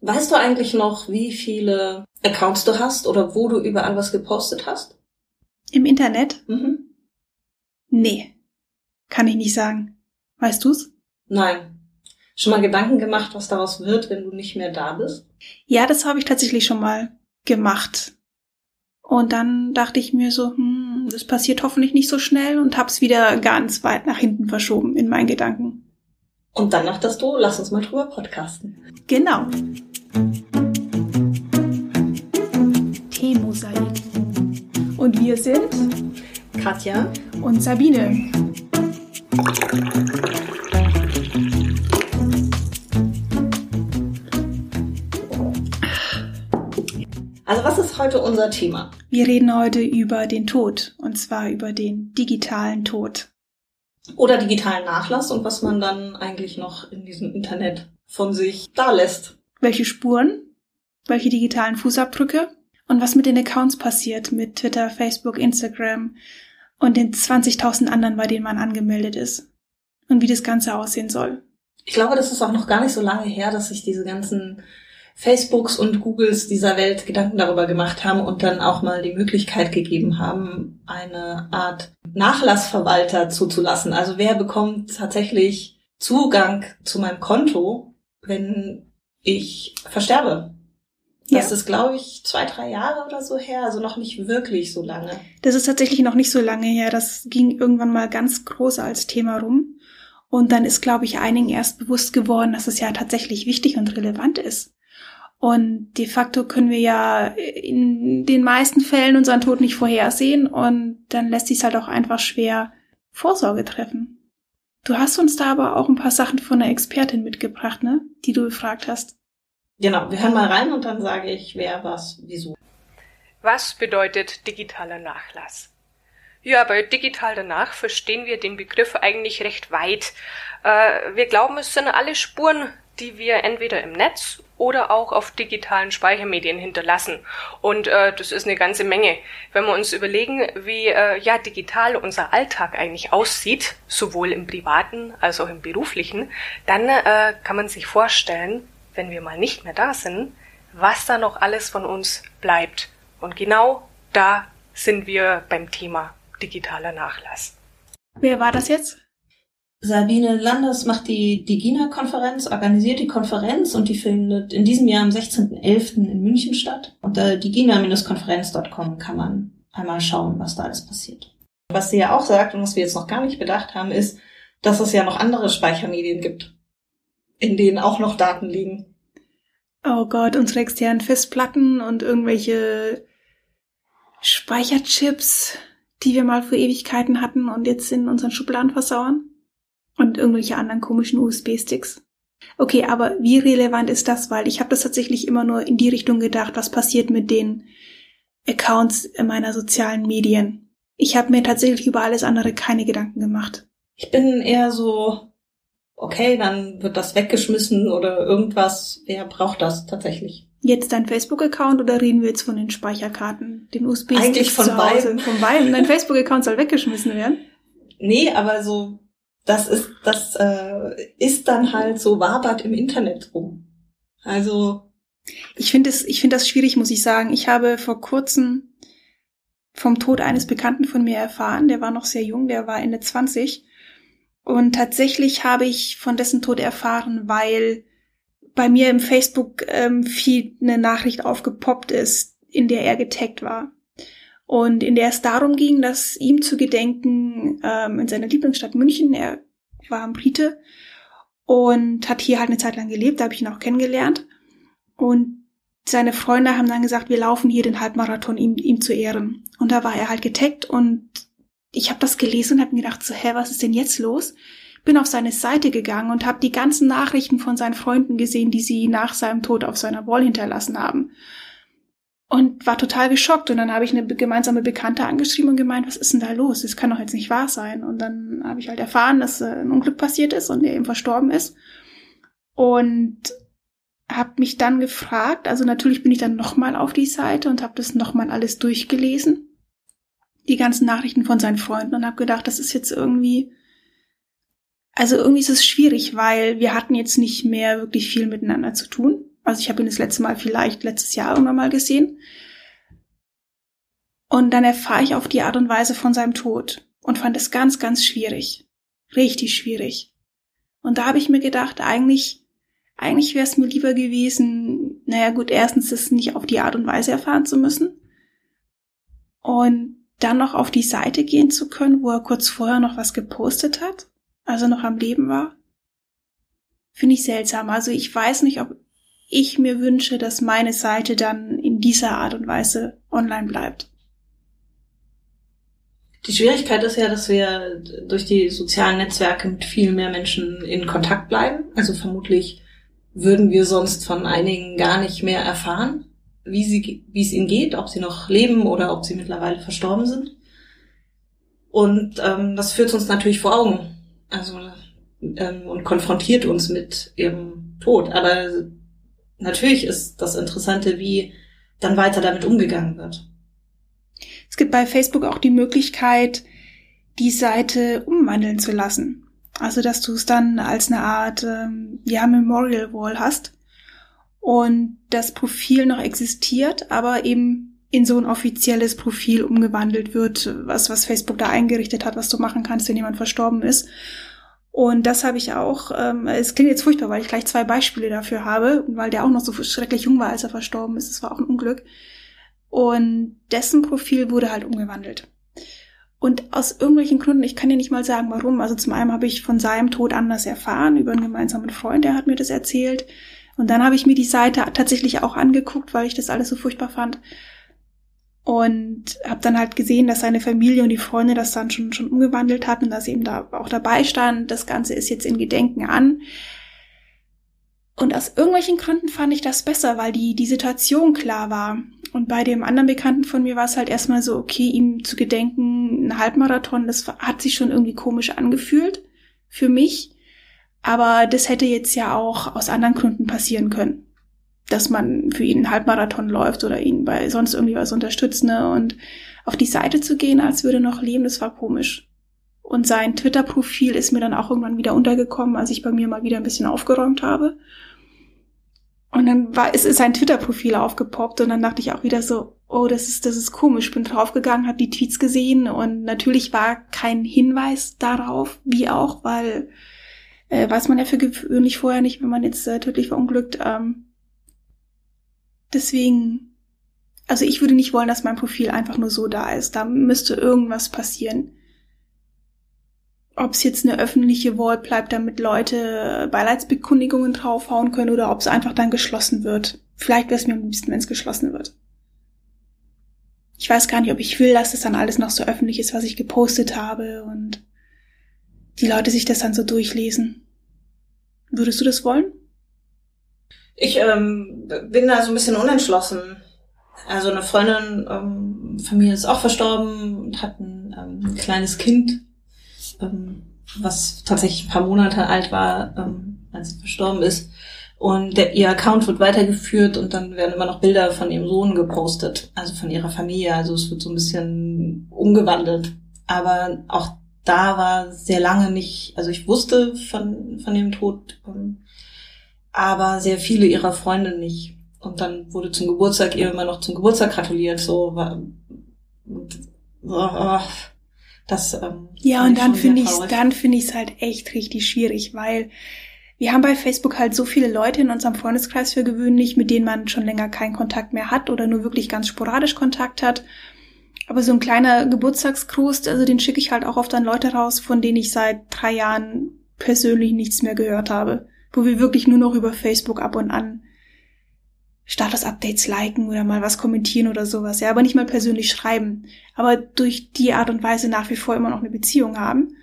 Weißt du eigentlich noch, wie viele Accounts du hast oder wo du überall was gepostet hast? Im Internet? Mhm. Nee. Kann ich nicht sagen. Weißt du's? Nein. Schon mal Gedanken gemacht, was daraus wird, wenn du nicht mehr da bist? Ja, das habe ich tatsächlich schon mal gemacht. Und dann dachte ich mir so, hm, das passiert hoffentlich nicht so schnell und hab's wieder ganz weit nach hinten verschoben in meinen Gedanken. Und dann dachtest du, lass uns mal drüber podcasten. Genau. Teemosaik. Und wir sind Katja und Sabine. Also was ist heute unser Thema? Wir reden heute über den Tod und zwar über den digitalen Tod. Oder digitalen Nachlass und was man dann eigentlich noch in diesem Internet von sich da lässt. Welche Spuren, welche digitalen Fußabdrücke und was mit den Accounts passiert mit Twitter, Facebook, Instagram und den 20.000 anderen, bei denen man angemeldet ist und wie das Ganze aussehen soll. Ich glaube, das ist auch noch gar nicht so lange her, dass sich diese ganzen Facebooks und Googles dieser Welt Gedanken darüber gemacht haben und dann auch mal die Möglichkeit gegeben haben, eine Art Nachlassverwalter zuzulassen. Also wer bekommt tatsächlich Zugang zu meinem Konto, wenn ich versterbe? Das Ja. ist, glaube ich, zwei, drei Jahre oder so her, also noch nicht wirklich so lange. Das ist tatsächlich noch nicht so lange her. Das ging irgendwann mal ganz groß als Thema rum. Und dann ist, glaube ich, einigen erst bewusst geworden, dass es ja tatsächlich wichtig und relevant ist. Und de facto können wir ja in den meisten Fällen unseren Tod nicht vorhersehen und dann lässt sich halt auch einfach schwer Vorsorge treffen. Du hast uns da aber auch ein paar Sachen von einer Expertin mitgebracht, ne? Die du gefragt hast. Genau, wir hören mal rein und dann sage ich, wer was, wieso. Was bedeutet digitaler Nachlass? Ja, bei digital danach verstehen wir den Begriff eigentlich recht weit. Äh, wir glauben, es sind alle Spuren, die wir entweder im Netz oder auch auf digitalen Speichermedien hinterlassen. Und äh, das ist eine ganze Menge. Wenn wir uns überlegen, wie äh, ja digital unser Alltag eigentlich aussieht, sowohl im privaten als auch im beruflichen, dann äh, kann man sich vorstellen, wenn wir mal nicht mehr da sind, was da noch alles von uns bleibt. Und genau da sind wir beim Thema digitaler Nachlass. Wer war das jetzt? Sabine Landers macht die Digina-Konferenz, organisiert die Konferenz und die findet in diesem Jahr am 16.11. in München statt. Unter digina-konferenz.com kann man einmal schauen, was da alles passiert. Was sie ja auch sagt und was wir jetzt noch gar nicht bedacht haben, ist, dass es ja noch andere Speichermedien gibt, in denen auch noch Daten liegen. Oh Gott, unsere externen Festplatten und irgendwelche Speicherchips, die wir mal für Ewigkeiten hatten und jetzt in unseren Schubladen versauern. Und irgendwelche anderen komischen USB-Sticks. Okay, aber wie relevant ist das? Weil ich habe das tatsächlich immer nur in die Richtung gedacht, was passiert mit den Accounts meiner sozialen Medien. Ich habe mir tatsächlich über alles andere keine Gedanken gemacht. Ich bin eher so, okay, dann wird das weggeschmissen oder irgendwas. Wer braucht das tatsächlich? Jetzt dein Facebook-Account oder reden wir jetzt von den Speicherkarten, den USB-Sticks Eigentlich von zu Hause? beiden. Von beiden. Dein Facebook-Account soll weggeschmissen werden. Nee, aber so, das ist, das äh, ist dann halt so wabert im Internet rum. Also, Ich finde es, ich finde das schwierig, muss ich sagen. Ich habe vor kurzem vom Tod eines Bekannten von mir erfahren. Der war noch sehr jung, der war Ende 20. Und tatsächlich habe ich von dessen Tod erfahren, weil bei mir im Facebook ähm, eine Nachricht aufgepoppt ist, in der er getaggt war. Und in der es darum ging, dass ihm zu gedenken ähm, in seiner Lieblingsstadt München, er war ein Brite und hat hier halt eine Zeit lang gelebt, da habe ich ihn auch kennengelernt. Und seine Freunde haben dann gesagt, wir laufen hier den Halbmarathon ihm, ihm zu Ehren. Und da war er halt getaggt und ich habe das gelesen und habe mir gedacht, so, hä, was ist denn jetzt los? Bin auf seine Seite gegangen und habe die ganzen Nachrichten von seinen Freunden gesehen, die sie nach seinem Tod auf seiner Wall hinterlassen haben. Und war total geschockt. Und dann habe ich eine gemeinsame Bekannte angeschrieben und gemeint, was ist denn da los? Das kann doch jetzt nicht wahr sein. Und dann habe ich halt erfahren, dass äh, ein Unglück passiert ist und er eben verstorben ist. Und habe mich dann gefragt, also natürlich bin ich dann nochmal auf die Seite und habe das nochmal alles durchgelesen, die ganzen Nachrichten von seinen Freunden und habe gedacht, das ist jetzt irgendwie, also irgendwie ist es schwierig, weil wir hatten jetzt nicht mehr wirklich viel miteinander zu tun. Also ich habe ihn das letzte Mal vielleicht letztes Jahr irgendwann mal gesehen. Und dann erfahre ich auf die Art und Weise von seinem Tod und fand es ganz, ganz schwierig. Richtig schwierig. Und da habe ich mir gedacht, eigentlich, eigentlich wäre es mir lieber gewesen, naja gut, erstens das nicht auf die Art und Weise erfahren zu müssen. Und dann noch auf die Seite gehen zu können, wo er kurz vorher noch was gepostet hat, also noch am Leben war. Finde ich seltsam. Also ich weiß nicht, ob ich mir wünsche, dass meine Seite dann in dieser Art und Weise online bleibt. Die Schwierigkeit ist ja, dass wir durch die sozialen Netzwerke mit viel mehr Menschen in Kontakt bleiben. Also vermutlich würden wir sonst von einigen gar nicht mehr erfahren wie, sie, wie es ihnen geht, ob sie noch leben oder ob sie mittlerweile verstorben sind. Und ähm, das führt uns natürlich vor Augen. Also ähm, und konfrontiert uns mit ihrem Tod. Aber natürlich ist das Interessante, wie dann weiter damit umgegangen wird. Es gibt bei Facebook auch die Möglichkeit, die Seite umwandeln zu lassen. Also dass du es dann als eine Art ähm, ja Memorial Wall hast und das Profil noch existiert, aber eben in so ein offizielles Profil umgewandelt wird, was, was Facebook da eingerichtet hat, was du machen kannst, wenn jemand verstorben ist. Und das habe ich auch, ähm, es klingt jetzt furchtbar, weil ich gleich zwei Beispiele dafür habe, weil der auch noch so schrecklich jung war, als er verstorben ist. Das war auch ein Unglück. Und dessen Profil wurde halt umgewandelt. Und aus irgendwelchen Gründen, ich kann dir nicht mal sagen, warum. Also zum einen habe ich von seinem Tod anders erfahren, über einen gemeinsamen Freund, der hat mir das erzählt. Und dann habe ich mir die Seite tatsächlich auch angeguckt, weil ich das alles so furchtbar fand. Und habe dann halt gesehen, dass seine Familie und die Freunde das dann schon, schon umgewandelt hatten und dass eben da auch dabei stand. Das Ganze ist jetzt in Gedenken an. Und aus irgendwelchen Gründen fand ich das besser, weil die, die Situation klar war. Und bei dem anderen Bekannten von mir war es halt erstmal so, okay, ihm zu gedenken, ein Halbmarathon, das hat sich schon irgendwie komisch angefühlt für mich. Aber das hätte jetzt ja auch aus anderen Gründen passieren können. Dass man für ihn einen Halbmarathon läuft oder ihn bei sonst irgendwie was unterstützt, ne? Und auf die Seite zu gehen, als würde noch leben, das war komisch. Und sein Twitter-Profil ist mir dann auch irgendwann wieder untergekommen, als ich bei mir mal wieder ein bisschen aufgeräumt habe. Und dann war, es ist sein Twitter-Profil aufgepoppt und dann dachte ich auch wieder so, oh, das ist, das ist komisch. Bin draufgegangen, habe die Tweets gesehen und natürlich war kein Hinweis darauf, wie auch, weil äh, weiß man ja für gewöhnlich vorher nicht, wenn man jetzt äh, tödlich verunglückt. Ähm, deswegen, also ich würde nicht wollen, dass mein Profil einfach nur so da ist. Da müsste irgendwas passieren. Ob es jetzt eine öffentliche Wall bleibt, damit Leute Beileidsbekundigungen draufhauen können oder ob es einfach dann geschlossen wird. Vielleicht wäre es mir am liebsten, wenn es geschlossen wird. Ich weiß gar nicht, ob ich will, dass das dann alles noch so öffentlich ist, was ich gepostet habe und die Leute sich das dann so durchlesen. Würdest du das wollen? Ich ähm, bin da so ein bisschen unentschlossen. Also eine Freundin ähm, von mir ist auch verstorben und hat ein, ähm, ein kleines Kind, ähm, was tatsächlich ein paar Monate alt war, ähm, als sie verstorben ist. Und der, ihr Account wird weitergeführt und dann werden immer noch Bilder von ihrem Sohn gepostet, also von ihrer Familie. Also es wird so ein bisschen umgewandelt. Aber auch da war sehr lange nicht, also ich wusste von, von dem Tod, ähm, aber sehr viele ihrer Freunde nicht. Und dann wurde zum Geburtstag ihr immer noch zum Geburtstag gratuliert, so war, oh, das. Ähm, ja, und dann finde ich, dann finde ich es halt echt richtig schwierig, weil wir haben bei Facebook halt so viele Leute in unserem Freundeskreis für gewöhnlich, mit denen man schon länger keinen Kontakt mehr hat oder nur wirklich ganz sporadisch Kontakt hat. Aber so ein kleiner Geburtstagsgruß, also den schicke ich halt auch oft an Leute raus, von denen ich seit drei Jahren persönlich nichts mehr gehört habe. Wo wir wirklich nur noch über Facebook ab und an Status-Updates liken oder mal was kommentieren oder sowas. Ja, aber nicht mal persönlich schreiben. Aber durch die Art und Weise nach wie vor immer noch eine Beziehung haben.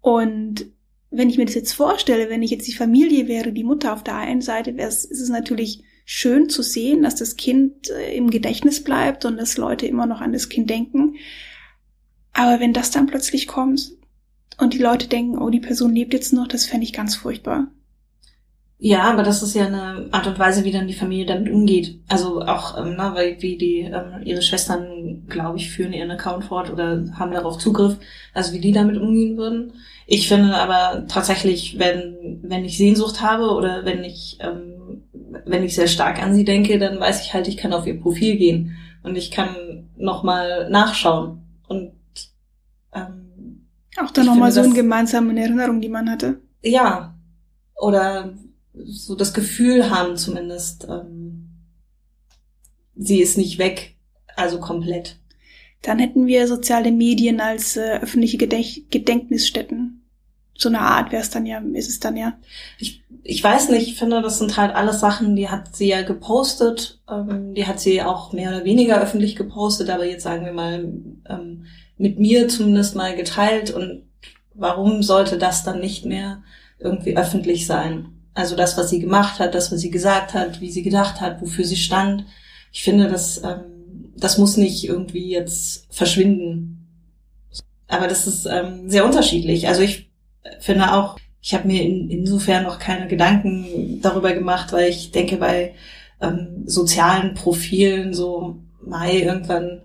Und wenn ich mir das jetzt vorstelle, wenn ich jetzt die Familie wäre, die Mutter auf der einen Seite, wäre ist es natürlich schön zu sehen, dass das Kind äh, im Gedächtnis bleibt und dass Leute immer noch an das Kind denken. Aber wenn das dann plötzlich kommt und die Leute denken, oh, die Person lebt jetzt noch, das fände ich ganz furchtbar. Ja, aber das ist ja eine Art und Weise, wie dann die Familie damit umgeht. Also auch, ähm, na, weil wie die ähm, ihre Schwestern, glaube ich, führen ihren Account fort oder haben darauf Zugriff, also wie die damit umgehen würden. Ich finde aber tatsächlich, wenn wenn ich Sehnsucht habe oder wenn ich ähm, wenn ich sehr stark an sie denke, dann weiß ich halt, ich kann auf ihr Profil gehen und ich kann nochmal nachschauen. Und ähm, auch da nochmal so eine gemeinsame Erinnerung, die man hatte. Ja. Oder so das Gefühl haben zumindest, ähm, sie ist nicht weg, also komplett. Dann hätten wir soziale Medien als äh, öffentliche Gedenk Gedenknisstätten so eine Art wäre es dann ja, ist es dann ja. Ich, ich weiß nicht, ich finde, das sind halt alles Sachen, die hat sie ja gepostet, ähm, die hat sie auch mehr oder weniger öffentlich gepostet, aber jetzt sagen wir mal ähm, mit mir zumindest mal geteilt und warum sollte das dann nicht mehr irgendwie öffentlich sein? Also das, was sie gemacht hat, das, was sie gesagt hat, wie sie gedacht hat, wofür sie stand. Ich finde, das, ähm, das muss nicht irgendwie jetzt verschwinden. Aber das ist ähm, sehr unterschiedlich. Also ich finde auch, ich habe mir in, insofern noch keine Gedanken darüber gemacht, weil ich denke, bei ähm, sozialen Profilen so Mai irgendwann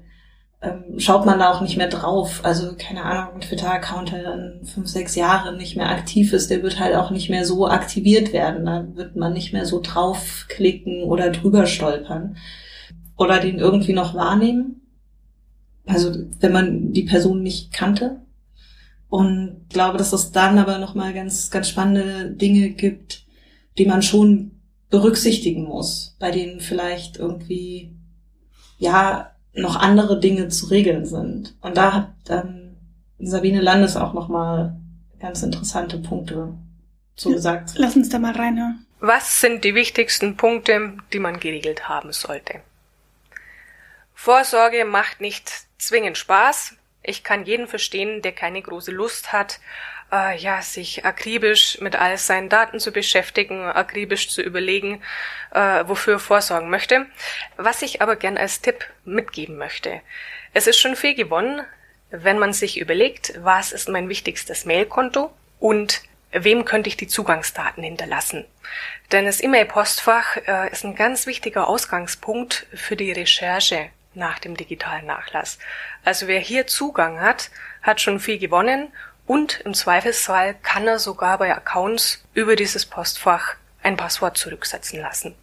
ähm, schaut man da auch nicht mehr drauf. Also keine Ahnung, ein Twitter-Account, der dann fünf, sechs Jahre nicht mehr aktiv ist, der wird halt auch nicht mehr so aktiviert werden. Da wird man nicht mehr so draufklicken oder drüber stolpern oder den irgendwie noch wahrnehmen. Also wenn man die Person nicht kannte. Und glaube, dass es dann aber nochmal ganz, ganz spannende Dinge gibt, die man schon berücksichtigen muss, bei denen vielleicht irgendwie, ja, noch andere Dinge zu regeln sind. Und da hat ähm, Sabine Landes auch nochmal ganz interessante Punkte so gesagt. Lass uns da mal reinhören. Was sind die wichtigsten Punkte, die man geregelt haben sollte? Vorsorge macht nicht zwingend Spaß, ich kann jeden verstehen, der keine große Lust hat, äh, ja, sich akribisch mit all seinen Daten zu beschäftigen, akribisch zu überlegen, äh, wofür er vorsorgen möchte. Was ich aber gern als Tipp mitgeben möchte. Es ist schon viel gewonnen, wenn man sich überlegt, was ist mein wichtigstes Mailkonto und wem könnte ich die Zugangsdaten hinterlassen. Denn das E-Mail-Postfach äh, ist ein ganz wichtiger Ausgangspunkt für die Recherche nach dem digitalen Nachlass. Also wer hier Zugang hat, hat schon viel gewonnen und im Zweifelsfall kann er sogar bei Accounts über dieses Postfach ein Passwort zurücksetzen lassen.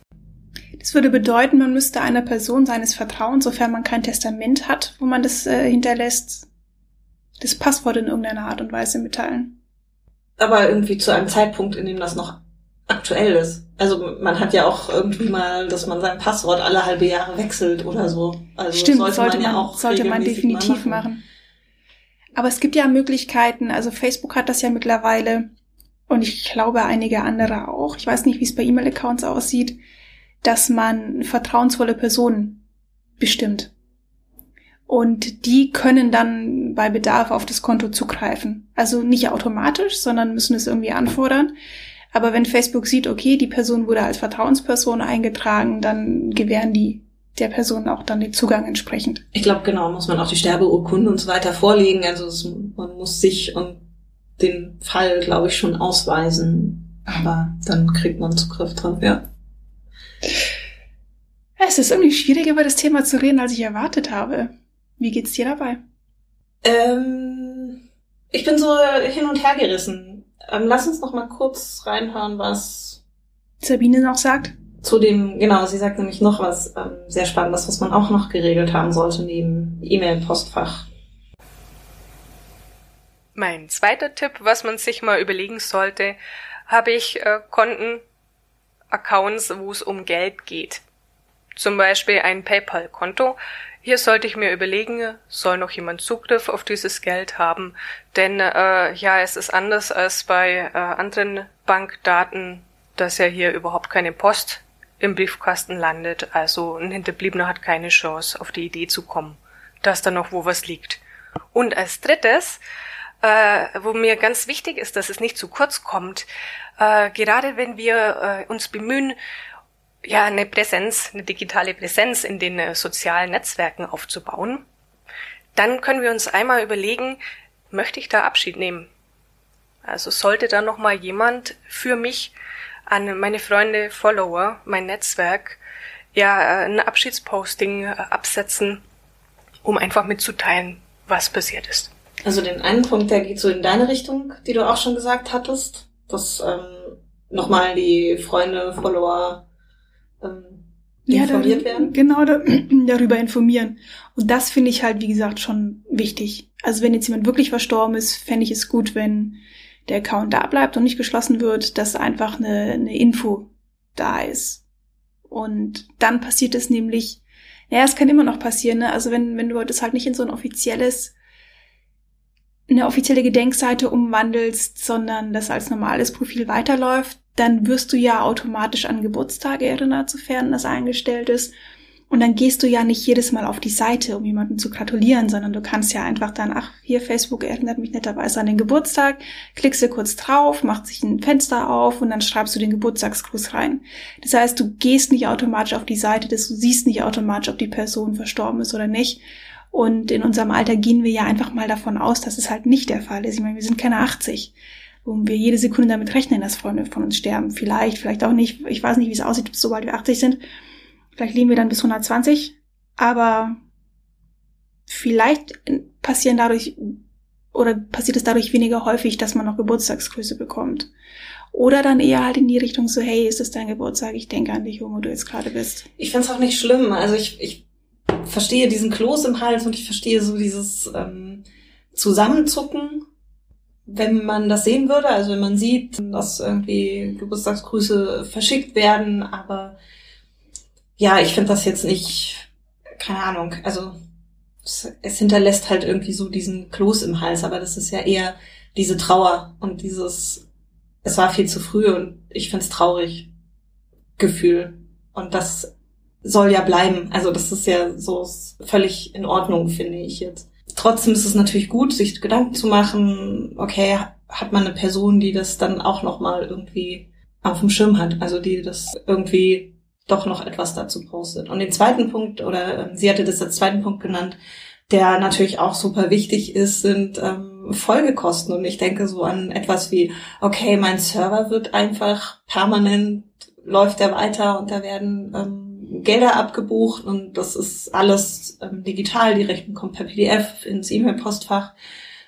Das würde bedeuten, man müsste einer Person seines Vertrauens, sofern man kein Testament hat, wo man das äh, hinterlässt, das Passwort in irgendeiner Art und Weise mitteilen. Aber irgendwie zu einem Zeitpunkt, in dem das noch aktuell ist. Also man hat ja auch irgendwie mal, dass man sein Passwort alle halbe Jahre wechselt oder so. Also Stimmt, sollte, sollte man, ja auch sollte man definitiv machen. machen. Aber es gibt ja Möglichkeiten, also Facebook hat das ja mittlerweile und ich glaube einige andere auch. Ich weiß nicht, wie es bei E-Mail-Accounts aussieht, dass man vertrauensvolle Personen bestimmt. Und die können dann bei Bedarf auf das Konto zugreifen. Also nicht automatisch, sondern müssen es irgendwie anfordern. Aber wenn Facebook sieht, okay, die Person wurde als Vertrauensperson eingetragen, dann gewähren die der Person auch dann den Zugang entsprechend. Ich glaube, genau, muss man auch die Sterbeurkunde und so weiter vorlegen. Also es, man muss sich und den Fall, glaube ich, schon ausweisen. Aber dann kriegt man Zugriff drauf, ja. Es ist irgendwie schwieriger, über das Thema zu reden, als ich erwartet habe. Wie geht's dir dabei? Ähm, ich bin so hin und her gerissen. Ähm, lass uns noch mal kurz reinhören, was Sabine noch sagt. Zu dem, genau, sie sagt nämlich noch was ähm, sehr Spannendes, was man auch noch geregelt haben sollte neben E-Mail-Postfach. Mein zweiter Tipp, was man sich mal überlegen sollte, habe ich äh, Konten, Accounts, wo es um Geld geht. Zum Beispiel ein PayPal-Konto. Hier sollte ich mir überlegen, soll noch jemand Zugriff auf dieses Geld haben? Denn äh, ja, es ist anders als bei äh, anderen Bankdaten, dass ja hier überhaupt keine Post im Briefkasten landet. Also ein Hinterbliebener hat keine Chance, auf die Idee zu kommen, dass da noch wo was liegt. Und als drittes, äh, wo mir ganz wichtig ist, dass es nicht zu kurz kommt, äh, gerade wenn wir äh, uns bemühen, ja, eine Präsenz, eine digitale Präsenz in den äh, sozialen Netzwerken aufzubauen, dann können wir uns einmal überlegen, möchte ich da Abschied nehmen? Also sollte da noch mal jemand für mich an meine Freunde, Follower, mein Netzwerk, ja, äh, ein Abschiedsposting äh, absetzen, um einfach mitzuteilen, was passiert ist. Also den einen Punkt, der geht so in deine Richtung, die du auch schon gesagt hattest, dass ähm, nochmal die Freunde, Follower, ähm, informiert ja, werden. Genau, da, darüber informieren. Und das finde ich halt, wie gesagt, schon wichtig. Also wenn jetzt jemand wirklich verstorben ist, fände ich es gut, wenn der Account da bleibt und nicht geschlossen wird, dass einfach eine, eine Info da ist. Und dann passiert es nämlich, ja, es kann immer noch passieren, ne? Also wenn, wenn du das halt nicht in so ein offizielles, eine offizielle Gedenkseite umwandelst, sondern das als normales Profil weiterläuft, dann wirst du ja automatisch an Geburtstage erinnert, sofern das eingestellt ist. Und dann gehst du ja nicht jedes Mal auf die Seite, um jemanden zu gratulieren, sondern du kannst ja einfach dann, ach, hier Facebook erinnert mich netterweise an den Geburtstag, klickst du kurz drauf, macht sich ein Fenster auf und dann schreibst du den Geburtstagsgruß rein. Das heißt, du gehst nicht automatisch auf die Seite, du siehst nicht automatisch, ob die Person verstorben ist oder nicht. Und in unserem Alter gehen wir ja einfach mal davon aus, dass es halt nicht der Fall ist. Ich meine, wir sind keine 80 wo wir jede Sekunde damit rechnen, dass Freunde von uns sterben. Vielleicht, vielleicht auch nicht. Ich weiß nicht, wie es aussieht, sobald wir 80 sind. Vielleicht leben wir dann bis 120. Aber vielleicht passieren dadurch oder passiert es dadurch weniger häufig, dass man noch Geburtstagsgrüße bekommt. Oder dann eher halt in die Richtung so, hey, ist es dein Geburtstag? Ich denke an dich, wo du jetzt gerade bist. Ich finde es auch nicht schlimm. Also ich, ich verstehe diesen Kloß im Hals und ich verstehe so dieses ähm, Zusammenzucken wenn man das sehen würde, also wenn man sieht, dass irgendwie Geburtstagsgrüße verschickt werden, aber ja, ich finde das jetzt nicht, keine Ahnung, also es, es, hinterlässt halt irgendwie so diesen Kloß im Hals, aber das ist ja eher diese Trauer und dieses, es war viel zu früh und ich find's traurig Gefühl. Und das soll ja bleiben. Also das ist ja so völlig in Ordnung, finde ich jetzt. Trotzdem ist es natürlich gut, sich Gedanken zu machen, okay, hat man eine Person, die das dann auch nochmal irgendwie auf dem Schirm hat, also die das irgendwie doch noch etwas dazu postet. Und den zweiten Punkt, oder ähm, sie hatte das als zweiten Punkt genannt, der natürlich auch super wichtig ist, sind ähm, Folgekosten. Und ich denke so an etwas wie, okay, mein Server wird einfach permanent, läuft er weiter und da werden ähm, Gelder abgebucht und das ist alles ähm, digital. Die Rechnung kommt per PDF ins E-Mail-Postfach.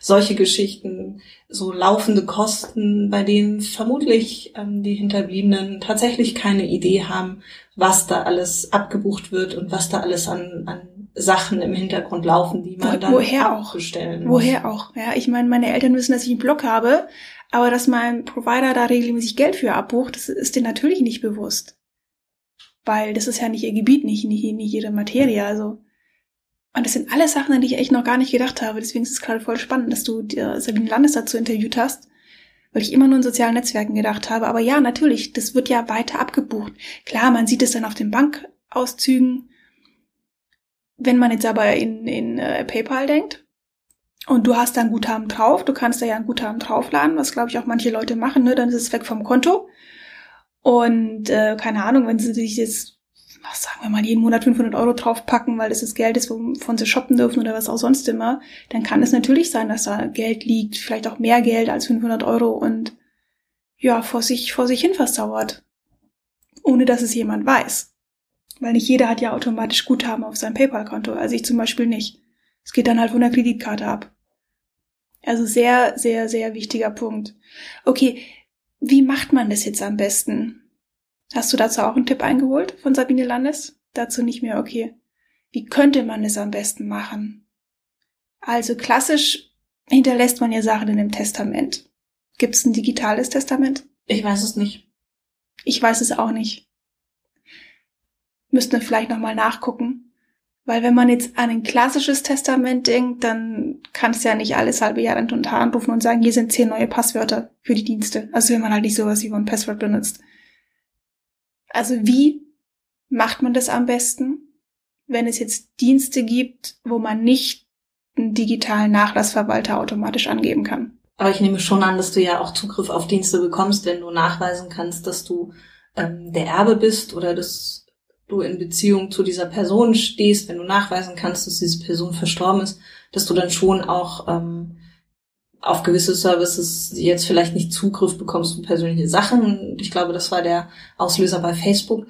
Solche Geschichten, so laufende Kosten, bei denen vermutlich ähm, die Hinterbliebenen tatsächlich keine Idee haben, was da alles abgebucht wird und was da alles an, an Sachen im Hintergrund laufen, die man dann woher auch bestellen muss. Woher auch? Ja, ich meine, meine Eltern wissen, dass ich einen Blog habe, aber dass mein Provider da regelmäßig Geld für abbucht, das ist denen natürlich nicht bewusst weil das ist ja nicht ihr Gebiet, nicht, nicht, nicht ihre Materie, also. Und das sind alle Sachen, an die ich echt noch gar nicht gedacht habe. Deswegen ist es gerade voll spannend, dass du dir Sabine Landes dazu interviewt hast, weil ich immer nur in sozialen Netzwerken gedacht habe. Aber ja, natürlich, das wird ja weiter abgebucht. Klar, man sieht es dann auf den Bankauszügen. Wenn man jetzt aber in, in äh, PayPal denkt und du hast da ein Guthaben drauf, du kannst da ja ein Guthaben draufladen, was glaube ich auch manche Leute machen, ne? dann ist es weg vom Konto. Und äh, keine Ahnung, wenn sie sich jetzt, was sagen wir mal, jeden Monat 500 Euro draufpacken, weil das das Geld ist, wovon sie shoppen dürfen oder was auch sonst immer, dann kann es natürlich sein, dass da Geld liegt, vielleicht auch mehr Geld als 500 Euro und ja, vor sich, vor sich hin versauert. Ohne dass es jemand weiß. Weil nicht jeder hat ja automatisch Guthaben auf seinem PayPal-Konto, also ich zum Beispiel nicht. Es geht dann halt von der Kreditkarte ab. Also sehr, sehr, sehr wichtiger Punkt. Okay, wie macht man das jetzt am besten? Hast du dazu auch einen Tipp eingeholt von Sabine Landes? Dazu nicht mehr, okay. Wie könnte man es am besten machen? Also klassisch hinterlässt man ja Sachen in dem Testament. Gibt es ein digitales Testament? Ich weiß es nicht. Ich weiß es auch nicht. Müssten wir vielleicht nochmal nachgucken. Weil wenn man jetzt an ein klassisches Testament denkt, dann kannst du ja nicht alles halbe Jahr und anrufen und sagen, hier sind zehn neue Passwörter für die Dienste. Also wenn man halt nicht sowas wie ein Passwort benutzt. Also wie macht man das am besten, wenn es jetzt Dienste gibt, wo man nicht einen digitalen Nachlassverwalter automatisch angeben kann? Aber ich nehme schon an, dass du ja auch Zugriff auf Dienste bekommst, wenn du nachweisen kannst, dass du ähm, der Erbe bist oder dass du in Beziehung zu dieser Person stehst, wenn du nachweisen kannst, dass diese Person verstorben ist, dass du dann schon auch ähm, auf gewisse Services jetzt vielleicht nicht Zugriff bekommst zu persönliche Sachen. Ich glaube, das war der Auslöser bei Facebook,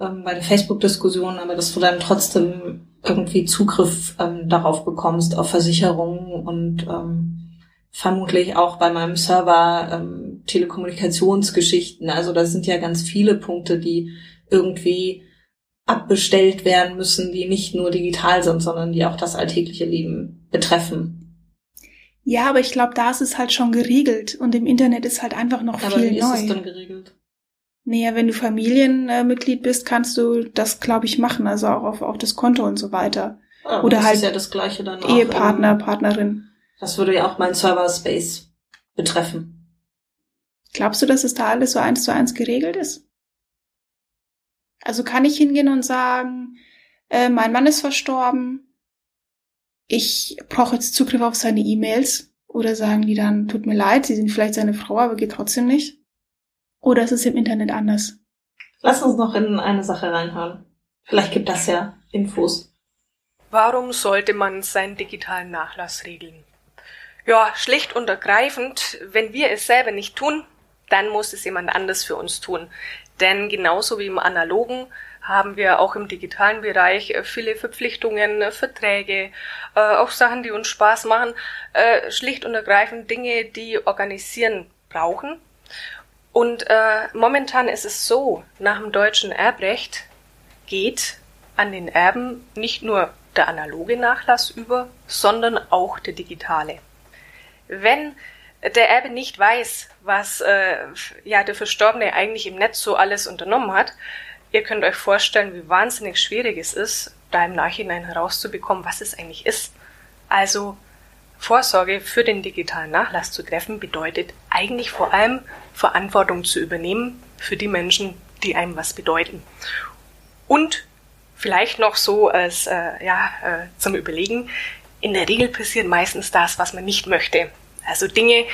ähm, bei der Facebook-Diskussion, aber dass du dann trotzdem irgendwie Zugriff ähm, darauf bekommst, auf Versicherungen und ähm, vermutlich auch bei meinem Server ähm, Telekommunikationsgeschichten. Also da sind ja ganz viele Punkte, die irgendwie abbestellt werden müssen, die nicht nur digital sind, sondern die auch das alltägliche Leben betreffen. Ja, aber ich glaube, da ist es halt schon geregelt und im Internet ist halt einfach noch aber viel wie neu. ist es denn geregelt? Naja, wenn du Familienmitglied bist, kannst du das, glaube ich, machen, also auch auf, auf das Konto und so weiter. Ja, Oder das halt ist ja das gleiche dann auch. Ehepartner, ähm, Partnerin. Das würde ja auch mein Server-Space betreffen. Glaubst du, dass es da alles so eins zu eins geregelt ist? Also kann ich hingehen und sagen, äh, mein Mann ist verstorben, ich brauche jetzt Zugriff auf seine E-Mails oder sagen die dann, tut mir leid, sie sind vielleicht seine Frau, aber geht trotzdem nicht? Oder ist es im Internet anders? Lass uns noch in eine Sache reinhören. Vielleicht gibt das ja Infos. Warum sollte man seinen digitalen Nachlass regeln? Ja, schlicht und ergreifend, wenn wir es selber nicht tun, dann muss es jemand anders für uns tun. Denn genauso wie im analogen haben wir auch im digitalen Bereich äh, viele Verpflichtungen, äh, Verträge, äh, auch Sachen, die uns Spaß machen, schlicht und ergreifend Dinge, die organisieren brauchen. Und momentan ist es so, nach dem deutschen Erbrecht geht an den Erben nicht nur der analoge Nachlass über, sondern auch der digitale. Wenn der Erbe nicht weiß, was äh, ja der Verstorbene eigentlich im Netz so alles unternommen hat, ihr könnt euch vorstellen, wie wahnsinnig schwierig es ist, da im Nachhinein herauszubekommen, was es eigentlich ist. Also Vorsorge für den digitalen Nachlass zu treffen bedeutet eigentlich vor allem Verantwortung zu übernehmen für die Menschen, die einem was bedeuten. Und vielleicht noch so als äh, ja äh, zum Überlegen: In der Regel passiert meistens das, was man nicht möchte. Also Dinge,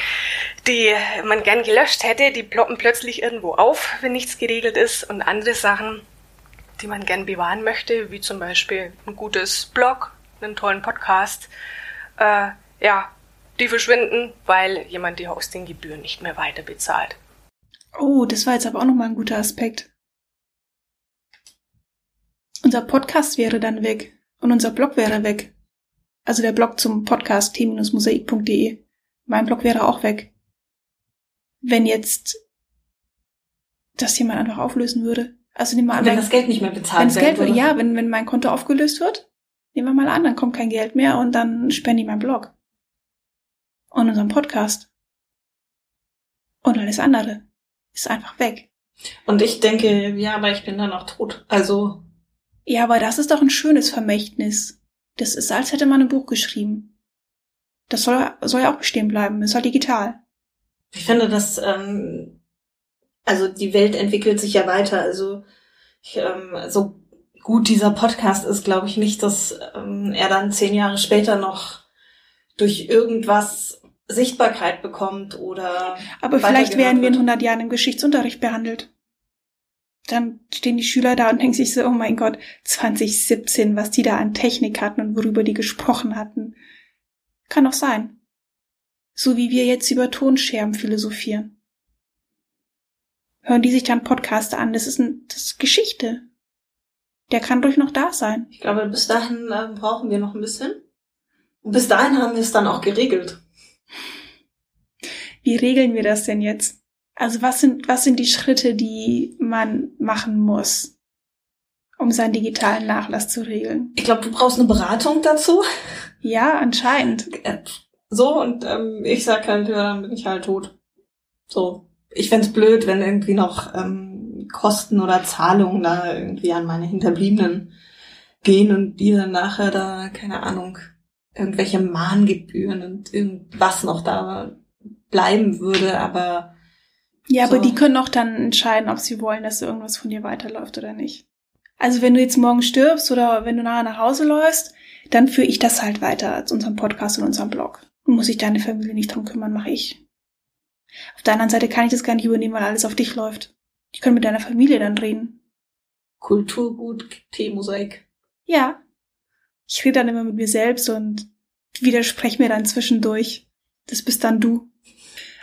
die man gern gelöscht hätte, die ploppen plötzlich irgendwo auf, wenn nichts geregelt ist. Und andere Sachen, die man gern bewahren möchte, wie zum Beispiel ein gutes Blog, einen tollen Podcast, äh, ja, die verschwinden, weil jemand die Hostinggebühren nicht mehr weiter bezahlt. Oh, das war jetzt aber auch nochmal ein guter Aspekt. Unser Podcast wäre dann weg und unser Blog wäre weg. Also der Blog zum Podcast t-mosaik.de. Mein Blog wäre auch weg. Wenn jetzt das jemand einfach auflösen würde. Also nehmen wir an, Wenn das Geld nicht mehr wenn bezahlt das Geld, wird. ja, wenn, wenn mein Konto aufgelöst wird, nehmen wir mal an, dann kommt kein Geld mehr und dann spende ich meinen Blog. Und unseren Podcast. Und alles andere ist einfach weg. Und ich denke, ja, aber ich bin dann auch tot. Also, Ja, aber das ist doch ein schönes Vermächtnis. Das ist, als hätte man ein Buch geschrieben. Das soll, soll ja auch bestehen bleiben. Ist halt digital. ich finde, dass, ähm, also die Welt entwickelt sich ja weiter. Also, ich, ähm, so gut dieser Podcast ist, glaube ich nicht, dass ähm, er dann zehn Jahre später noch durch irgendwas Sichtbarkeit bekommt oder Aber vielleicht werden wir in wird. 100 Jahren im Geschichtsunterricht behandelt. Dann stehen die Schüler da und denken sich so, oh mein Gott, 2017, was die da an Technik hatten und worüber die gesprochen hatten. Kann doch sein. So wie wir jetzt über Tonscherben philosophieren. Hören die sich dann Podcaster an, das ist, ein, das ist Geschichte. Der kann ruhig noch da sein. Ich glaube, bis dahin ähm, brauchen wir noch ein bisschen. Und bis dahin haben wir es dann auch geregelt. Wie regeln wir das denn jetzt? Also was sind, was sind die Schritte, die man machen muss, um seinen digitalen Nachlass zu regeln? Ich glaube, du brauchst eine Beratung dazu. Ja, anscheinend. So, und ähm, ich sag halt, ja, dann bin ich halt tot. So. Ich fänd's blöd, wenn irgendwie noch ähm, Kosten oder Zahlungen da irgendwie an meine Hinterbliebenen gehen und die dann nachher da, keine Ahnung, irgendwelche Mahngebühren und irgendwas noch da bleiben würde, aber Ja, aber So. die können auch dann entscheiden, ob sie wollen, dass irgendwas von dir weiterläuft oder nicht. Also wenn du jetzt morgen stirbst oder wenn du nachher nach Hause läufst, dann führe ich das halt weiter als unseren Podcast und unseren Blog. Muss sich deine Familie nicht drum kümmern, mache ich. Auf der anderen Seite kann ich das gar nicht übernehmen, weil alles auf dich läuft. Ich kann mit deiner Familie dann reden. Kulturgut, T-Mosaik. Ja. Ich rede dann immer mit mir selbst und widerspreche mir dann zwischendurch. Das bist dann du.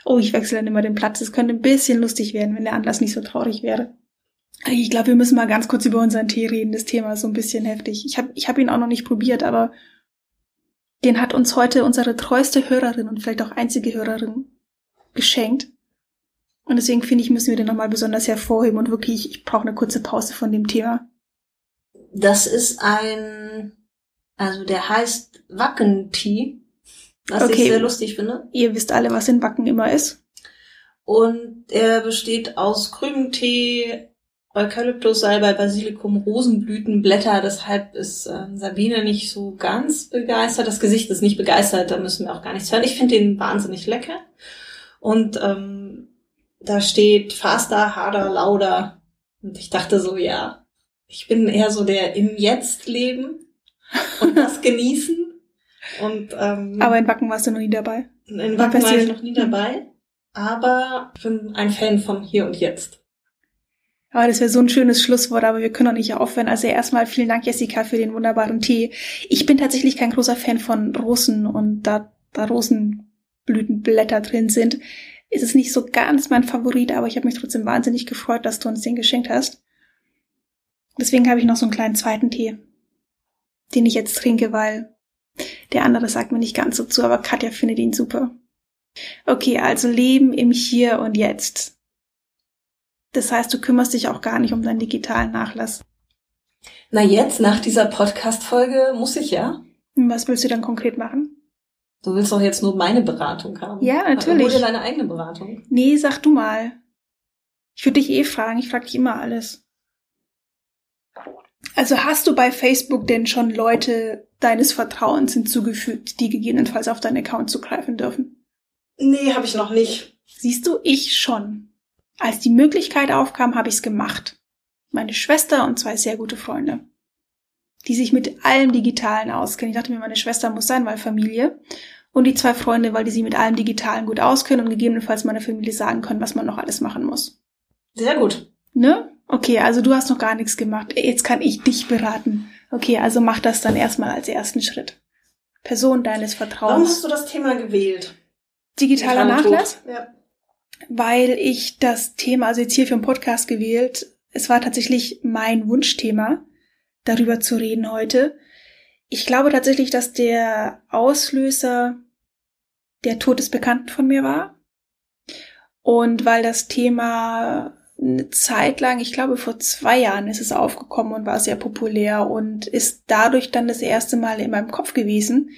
Oh, ich wechsle dann immer den Platz. Es könnte ein bisschen lustig werden, wenn der Anlass nicht so traurig wäre. Ich glaube, wir müssen mal ganz kurz über unseren Tee reden. Das Thema ist so ein bisschen heftig. Ich habe ich hab ihn auch noch nicht probiert, aber den hat uns heute unsere treueste Hörerin und vielleicht auch einzige Hörerin geschenkt. Und deswegen finde ich, müssen wir den nochmal besonders hervorheben und wirklich, ich brauche eine kurze Pause von dem Thema. Das ist ein, also der heißt Wacken-Tee, was Okay. ich sehr lustig finde. Ihr wisst alle, was in Wacken immer ist. Und er besteht aus grünem Tee, Eukalyptus, Salbei, Basilikum, Rosenblüten, Blätter. Deshalb ist ähm, Sabine nicht so ganz begeistert. Das Gesicht ist nicht begeistert, da müssen wir auch gar nichts hören. Ich finde den wahnsinnig lecker. Und ähm, da steht faster, harder, lauter. Und ich dachte so, ja, ich bin eher so der im Jetzt leben und das genießen. Und ähm, Aber in Wacken warst du noch nie dabei. in Wacken war ich noch nie dabei. Aber ich bin ein Fan von hier und jetzt. Aber das wäre so ein schönes Schlusswort, aber wir können auch nicht aufhören. Also erstmal vielen Dank, Jessica, für den wunderbaren Tee. Ich bin tatsächlich kein großer Fan von Rosen und da, da Rosenblütenblätter drin sind, ist es nicht so ganz mein Favorit, aber ich habe mich trotzdem wahnsinnig gefreut, dass du uns den geschenkt hast. Deswegen habe ich noch so einen kleinen zweiten Tee, den ich jetzt trinke, weil der andere sagt mir nicht ganz so zu, aber Katja findet ihn super. Okay, also Leben im Hier und Jetzt. Das heißt, du kümmerst dich auch gar nicht um deinen digitalen Nachlass. Na jetzt, nach dieser Podcast-Folge, muss ich ja. Was willst du dann konkret machen? Du willst doch jetzt nur meine Beratung haben. Ja, natürlich. Hol dir deine eigene Beratung. Nee, sag du mal. Ich würde dich eh fragen, ich frage dich immer alles. Also hast du bei Facebook denn schon Leute deines Vertrauens hinzugefügt, die gegebenenfalls auf deinen Account zugreifen dürfen? Nee, habe ich noch nicht. Siehst du, ich schon. Als die Möglichkeit aufkam, habe ich's gemacht. Meine Schwester und zwei sehr gute Freunde, die sich mit allem Digitalen auskennen. Ich dachte mir, meine Schwester muss sein, weil Familie. Und die zwei Freunde, weil die sich mit allem Digitalen gut auskennen und gegebenenfalls meiner Familie sagen können, was man noch alles machen muss. Sehr gut. Ne? Okay, also du hast noch gar nichts gemacht. Jetzt kann ich dich beraten. Okay, also mach das dann erstmal als ersten Schritt. Person deines Warum Vertrauens. hast du das Thema gewählt? Digitaler Nachlass? Ja. Weil ich das Thema, also jetzt hier für den Podcast gewählt, es war tatsächlich mein Wunschthema, darüber zu reden heute. Ich glaube tatsächlich, dass der Auslöser der Tod des Bekannten von mir war. Und weil das Thema eine Zeit lang, ich glaube vor zwei Jahren ist es aufgekommen und war sehr populär und ist dadurch dann das erste Mal in meinem Kopf gewesen,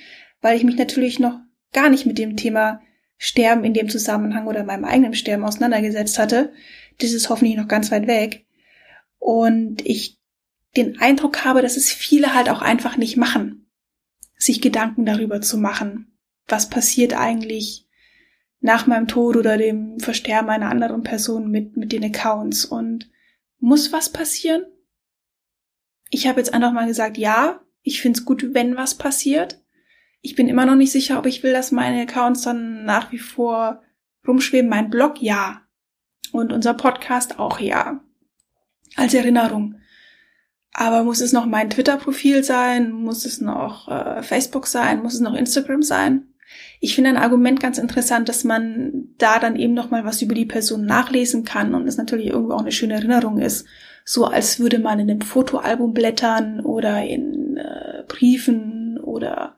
weil ich mich natürlich noch gar nicht mit dem Thema Sterben in dem Zusammenhang oder meinem eigenen Sterben auseinandergesetzt hatte. Das ist hoffentlich noch ganz weit weg. Und ich den Eindruck habe, dass es viele halt auch einfach nicht machen, sich Gedanken darüber zu machen, was passiert eigentlich nach meinem Tod oder dem Versterben einer anderen Person mit, mit den Accounts und muss was passieren? Ich habe jetzt einfach mal gesagt, ja, ich finde es gut, wenn was passiert. Ich bin immer noch nicht sicher, ob ich will, dass meine Accounts dann nach wie vor rumschweben. Mein Blog, ja. Und unser Podcast auch, ja. Als Erinnerung. Aber muss es noch mein Twitter-Profil sein? Muss es noch äh, Facebook sein? Muss es noch Instagram sein? Ich finde ein Argument ganz interessant, dass man da dann eben noch mal was über die Person nachlesen kann und es natürlich irgendwo auch eine schöne Erinnerung ist. So als würde man in einem Fotoalbum blättern oder in äh, Briefen oder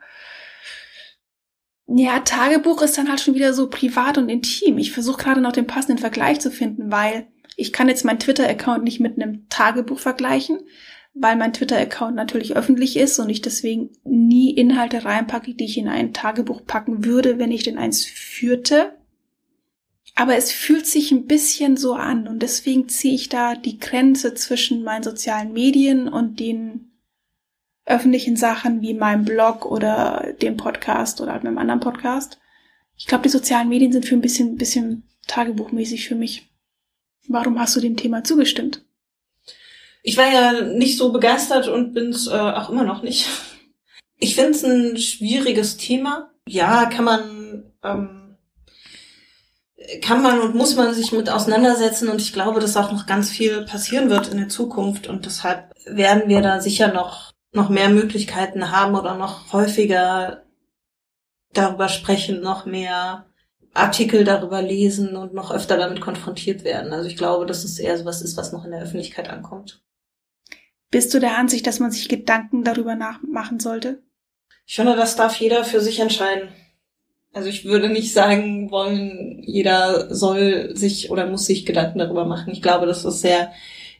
ja, Tagebuch ist dann halt schon wieder so privat und intim. Ich versuche gerade noch den passenden Vergleich zu finden, weil ich kann jetzt meinen Twitter-Account nicht mit einem Tagebuch vergleichen, weil mein Twitter-Account natürlich öffentlich ist und ich deswegen nie Inhalte reinpacke, die ich in ein Tagebuch packen würde, wenn ich denn eins führte. Aber es fühlt sich ein bisschen so an und deswegen ziehe ich da die Grenze zwischen meinen sozialen Medien und den öffentlichen Sachen wie meinem Blog oder dem Podcast oder halt meinem anderen Podcast. Ich glaube, die sozialen Medien sind für ein bisschen, bisschen tagebuchmäßig für mich. Warum hast du dem Thema zugestimmt? Ich war ja nicht so begeistert und bin's äh, auch immer noch nicht. Ich finde es ein schwieriges Thema. Ja, kann man, ähm, kann man und muss man sich mit auseinandersetzen und ich glaube, dass auch noch ganz viel passieren wird in der Zukunft und deshalb werden wir da sicher noch noch mehr Möglichkeiten haben oder noch häufiger darüber sprechen, noch mehr Artikel darüber lesen und noch öfter damit konfrontiert werden. Also ich glaube, dass es eher sowas ist, was noch in der Öffentlichkeit ankommt. Bist du der Ansicht, dass man sich Gedanken darüber nachmachen sollte? Ich finde, das darf jeder für sich entscheiden. Also ich würde nicht sagen wollen, jeder soll sich oder muss sich Gedanken darüber machen. Ich glaube, das ist sehr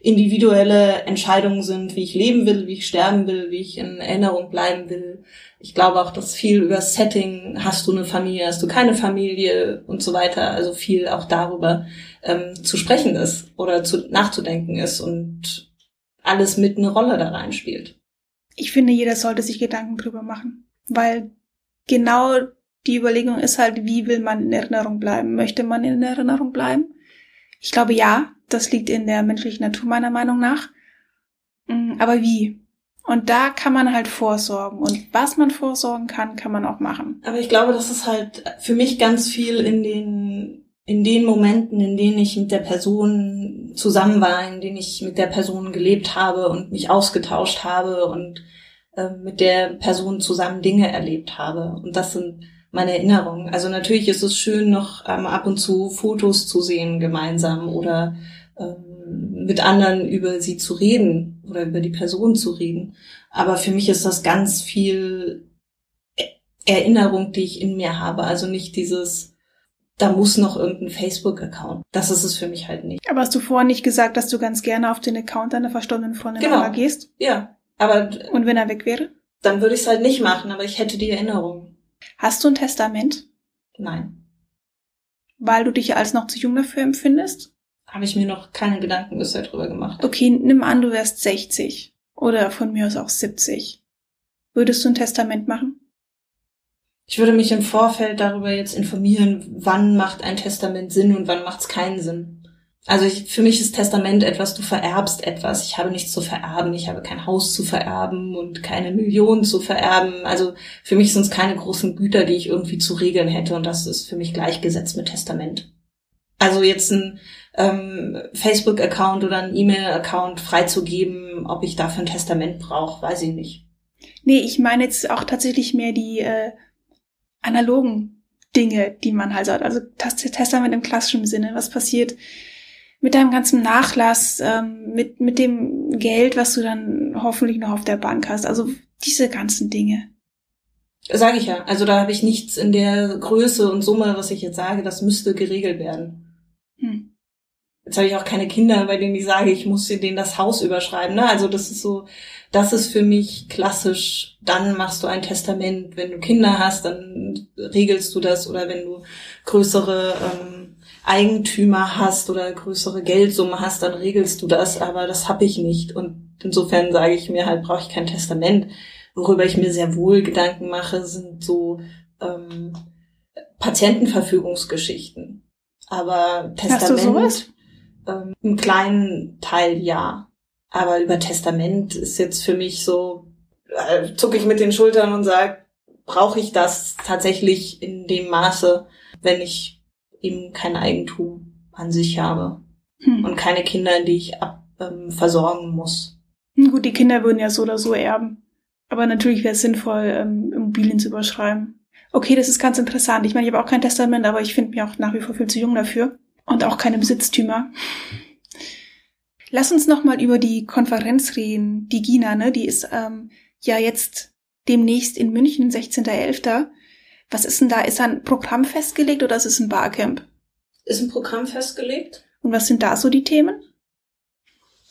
individuelle Entscheidungen sind, wie ich leben will, wie ich sterben will, wie ich in Erinnerung bleiben will. Ich glaube auch, dass viel über Setting, hast du eine Familie, hast du keine Familie und so weiter, also viel auch darüber ähm, zu sprechen ist oder zu, nachzudenken ist und alles mit eine Rolle da reinspielt. Ich finde, jeder sollte sich Gedanken drüber machen, weil genau die Überlegung ist halt, wie will man in Erinnerung bleiben? Möchte man in Erinnerung bleiben? Ich glaube ja, das liegt in der menschlichen Natur meiner Meinung nach. Mm, aber wie? Und da kann man halt vorsorgen. Und was man vorsorgen kann, kann man auch machen. Aber ich glaube, das ist halt für mich ganz viel in den, in den Momenten, in denen ich mit der Person zusammen war, in denen ich mit der Person gelebt habe und mich ausgetauscht habe und äh, mit der Person zusammen Dinge erlebt habe. Und das sind meine Erinnerungen. Also natürlich ist es schön, noch ähm, ab und zu Fotos zu sehen gemeinsam oder ähm, mit anderen über sie zu reden oder über die Person zu reden. Aber für mich ist das ganz viel Erinnerung, die ich in mir habe. Also nicht dieses, da muss noch irgendein Facebook-Account. Das ist es für mich halt nicht. Aber hast du vorher nicht gesagt, dass du ganz gerne auf den Account deiner verstorbenen Freundin genau. gehst? Ja, aber... Und wenn er weg wäre? Dann würde ich es halt nicht machen, aber ich hätte die Erinnerung. Hast du ein Testament? Nein. Weil du dich als noch zu jung dafür empfindest? Habe ich mir noch keine Gedanken bisher drüber gemacht. Okay, nimm an, du wärst 60 oder von mir aus auch 70. Würdest du ein Testament machen? Ich würde mich im Vorfeld darüber jetzt informieren, wann macht ein Testament Sinn und wann macht es keinen Sinn. Also ich, für mich ist Testament etwas, du vererbst etwas. Ich habe nichts zu vererben, ich habe kein Haus zu vererben und keine Millionen zu vererben. Also für mich sind es keine großen Güter, die ich irgendwie zu regeln hätte und das ist für mich gleichgesetzt mit Testament. Also jetzt ein ähm, Facebook-Account oder ein E-Mail-Account freizugeben, ob ich dafür ein Testament brauche, weiß ich nicht. Nee, ich meine jetzt auch tatsächlich mehr die äh, analogen Dinge, die man halt sagt. Also Testament im klassischen Sinne. Was passiert? Mit deinem ganzen Nachlass, ähm, mit, mit dem Geld, was du dann hoffentlich noch auf der Bank hast. Also diese ganzen Dinge. Sage ich ja. Also da habe ich nichts in der Größe und Summe, was ich jetzt sage, das müsste geregelt werden. Hm. Jetzt habe ich auch keine Kinder, bei denen ich sage, ich muss denen das Haus überschreiben. Ne? Also das ist so, das ist für mich klassisch. Dann machst du ein Testament. Wenn du Kinder hast, dann regelst du das. Oder wenn du größere ähm, Eigentümer hast oder größere Geldsumme hast, dann regelst du das, aber das habe ich nicht. Und insofern sage ich mir halt, brauche ich kein Testament. Worüber ich mir sehr wohl Gedanken mache, sind so ähm, Patientenverfügungsgeschichten. Aber Testament ähm, im kleinen Teil ja. Aber über Testament ist jetzt für mich so, äh, zucke ich mit den Schultern und sage, brauche ich das tatsächlich in dem Maße, wenn ich eben kein Eigentum an sich habe hm. und keine Kinder, die ich ab, ähm, versorgen muss. Gut, die Kinder würden ja so oder so erben. Aber natürlich wäre es sinnvoll, ähm, Immobilien zu überschreiben. Okay, das ist ganz interessant. Ich meine, ich habe auch kein Testament, aber ich finde mich auch nach wie vor viel zu jung dafür. Und auch keine Besitztümer. Lass uns noch mal über die Konferenz reden. Die Gina, ne? Die ist ähm, ja jetzt demnächst in München, 16.11. Was ist denn da? Ist da ein Programm festgelegt oder ist es ein Barcamp? Ist ein Programm festgelegt. Und was sind da so die Themen?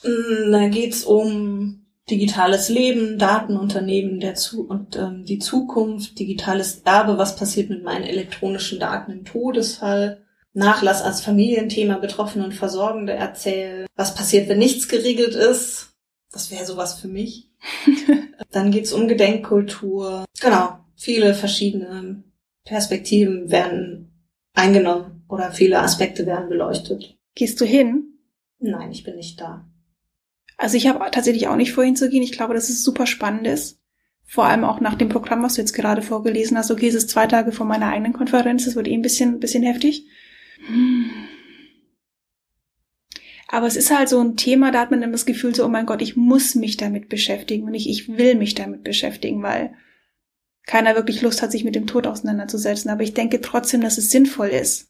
Mm, da geht's um digitales Leben, Datenunternehmen der Zu und ähm, die Zukunft, digitales Erbe, was passiert mit meinen elektronischen Daten im Todesfall, Nachlass als Familienthema, Betroffene und Versorgende erzählen, was passiert, wenn nichts geregelt ist. Das wäre sowas für mich. Dann geht's um Gedenkkultur. Genau, viele verschiedene Perspektiven werden eingenommen oder viele Aspekte werden beleuchtet. Gehst du hin? Nein, ich bin nicht da. Also ich habe tatsächlich auch nicht vor hinzugehen. Ich glaube, dass es super spannend ist. Vor allem auch nach dem Programm, was du jetzt gerade vorgelesen hast. Okay, es ist zwei Tage vor meiner eigenen Konferenz. Das wird eh ein bisschen, bisschen heftig. Aber es ist halt so ein Thema, da hat man dann das Gefühl so, oh mein Gott, ich muss mich damit beschäftigen und nicht, ich will mich damit beschäftigen, weil keiner wirklich Lust hat, sich mit dem Tod auseinanderzusetzen. Aber ich denke trotzdem, dass es sinnvoll ist,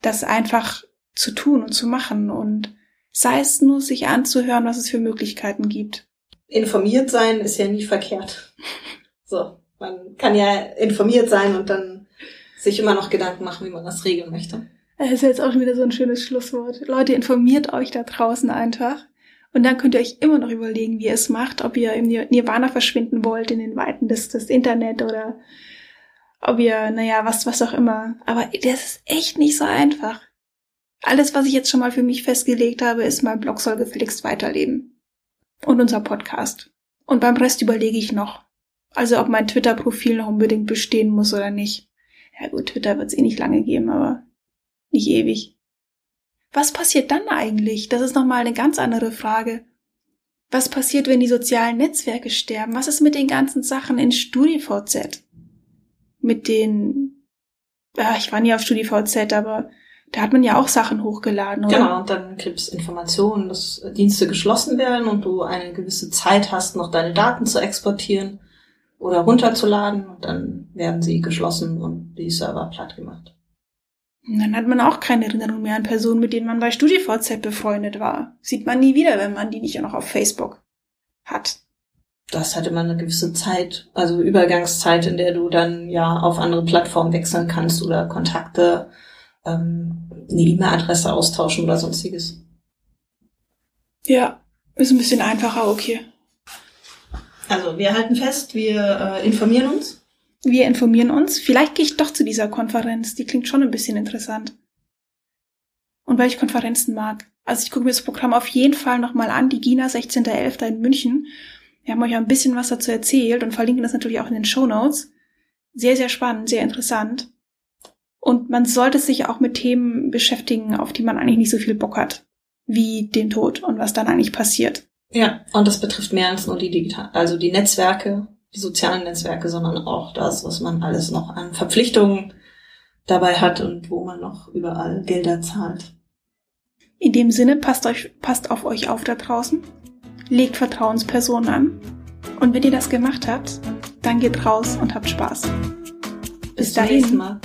das einfach zu tun und zu machen und sei es nur, sich anzuhören, was es für Möglichkeiten gibt. Informiert sein ist ja nie verkehrt. So, man kann ja informiert sein und dann sich immer noch Gedanken machen, wie man das regeln möchte. Das ist jetzt auch wieder so ein schönes Schlusswort. Leute, informiert euch da draußen einfach. Und dann könnt ihr euch immer noch überlegen, wie ihr es macht, ob ihr im Nirvana verschwinden wollt in den Weiten des, des Internet oder ob ihr, naja, was, was auch immer. Aber das ist echt nicht so einfach. Alles, was ich jetzt schon mal für mich festgelegt habe, ist, mein Blog soll gefälligst weiterleben. Und unser Podcast. Und beim Rest überlege ich noch. Also ob mein Twitter-Profil noch unbedingt bestehen muss oder nicht. Ja gut, Twitter wird es eh nicht lange geben, aber nicht ewig. Was passiert dann eigentlich? Das ist nochmal eine ganz andere Frage. Was passiert, wenn die sozialen Netzwerke sterben? Was ist mit den ganzen Sachen in StudiVZ? Mit den, ja, ich war nie auf StudiVZ, aber da hat man ja auch Sachen hochgeladen, oder? Genau, und dann gibt's Informationen, dass Dienste geschlossen werden und du eine gewisse Zeit hast, noch deine Daten zu exportieren oder runterzuladen und dann werden sie geschlossen und die Server platt gemacht. Und dann hat man auch keine Erinnerung mehr an Personen, mit denen man bei StudiVZ befreundet war. Sieht man nie wieder, wenn man die nicht auch noch auf Facebook hat. Das hatte man eine gewisse Zeit, also Übergangszeit, in der du dann ja auf andere Plattformen wechseln kannst oder Kontakte ähm, eine E-Mail-Adresse austauschen oder sonstiges. Ja, ist ein bisschen einfacher, okay. Also wir halten fest, wir äh, informieren uns. Wir informieren uns. Vielleicht gehe ich doch zu dieser Konferenz. Die klingt schon ein bisschen interessant. Und weil ich Konferenzen mag. Also ich gucke mir das Programm auf jeden Fall nochmal an. Die Gina 16.11. in München. Wir haben euch ein bisschen was dazu erzählt und verlinken das natürlich auch in den Show Notes. Sehr, sehr spannend, sehr interessant. Und man sollte sich auch mit Themen beschäftigen, auf die man eigentlich nicht so viel Bock hat, wie den Tod und was dann eigentlich passiert. Ja, und das betrifft mehr als nur die digital, also die Netzwerke, die sozialen Netzwerke, sondern auch das, was man alles noch an Verpflichtungen dabei hat und wo man noch überall Gelder zahlt. In dem Sinne, passt, euch, passt auf euch auf da draußen, legt Vertrauenspersonen an und wenn ihr das gemacht habt, dann geht raus und habt Spaß. Bis, Bis dahin. Mal.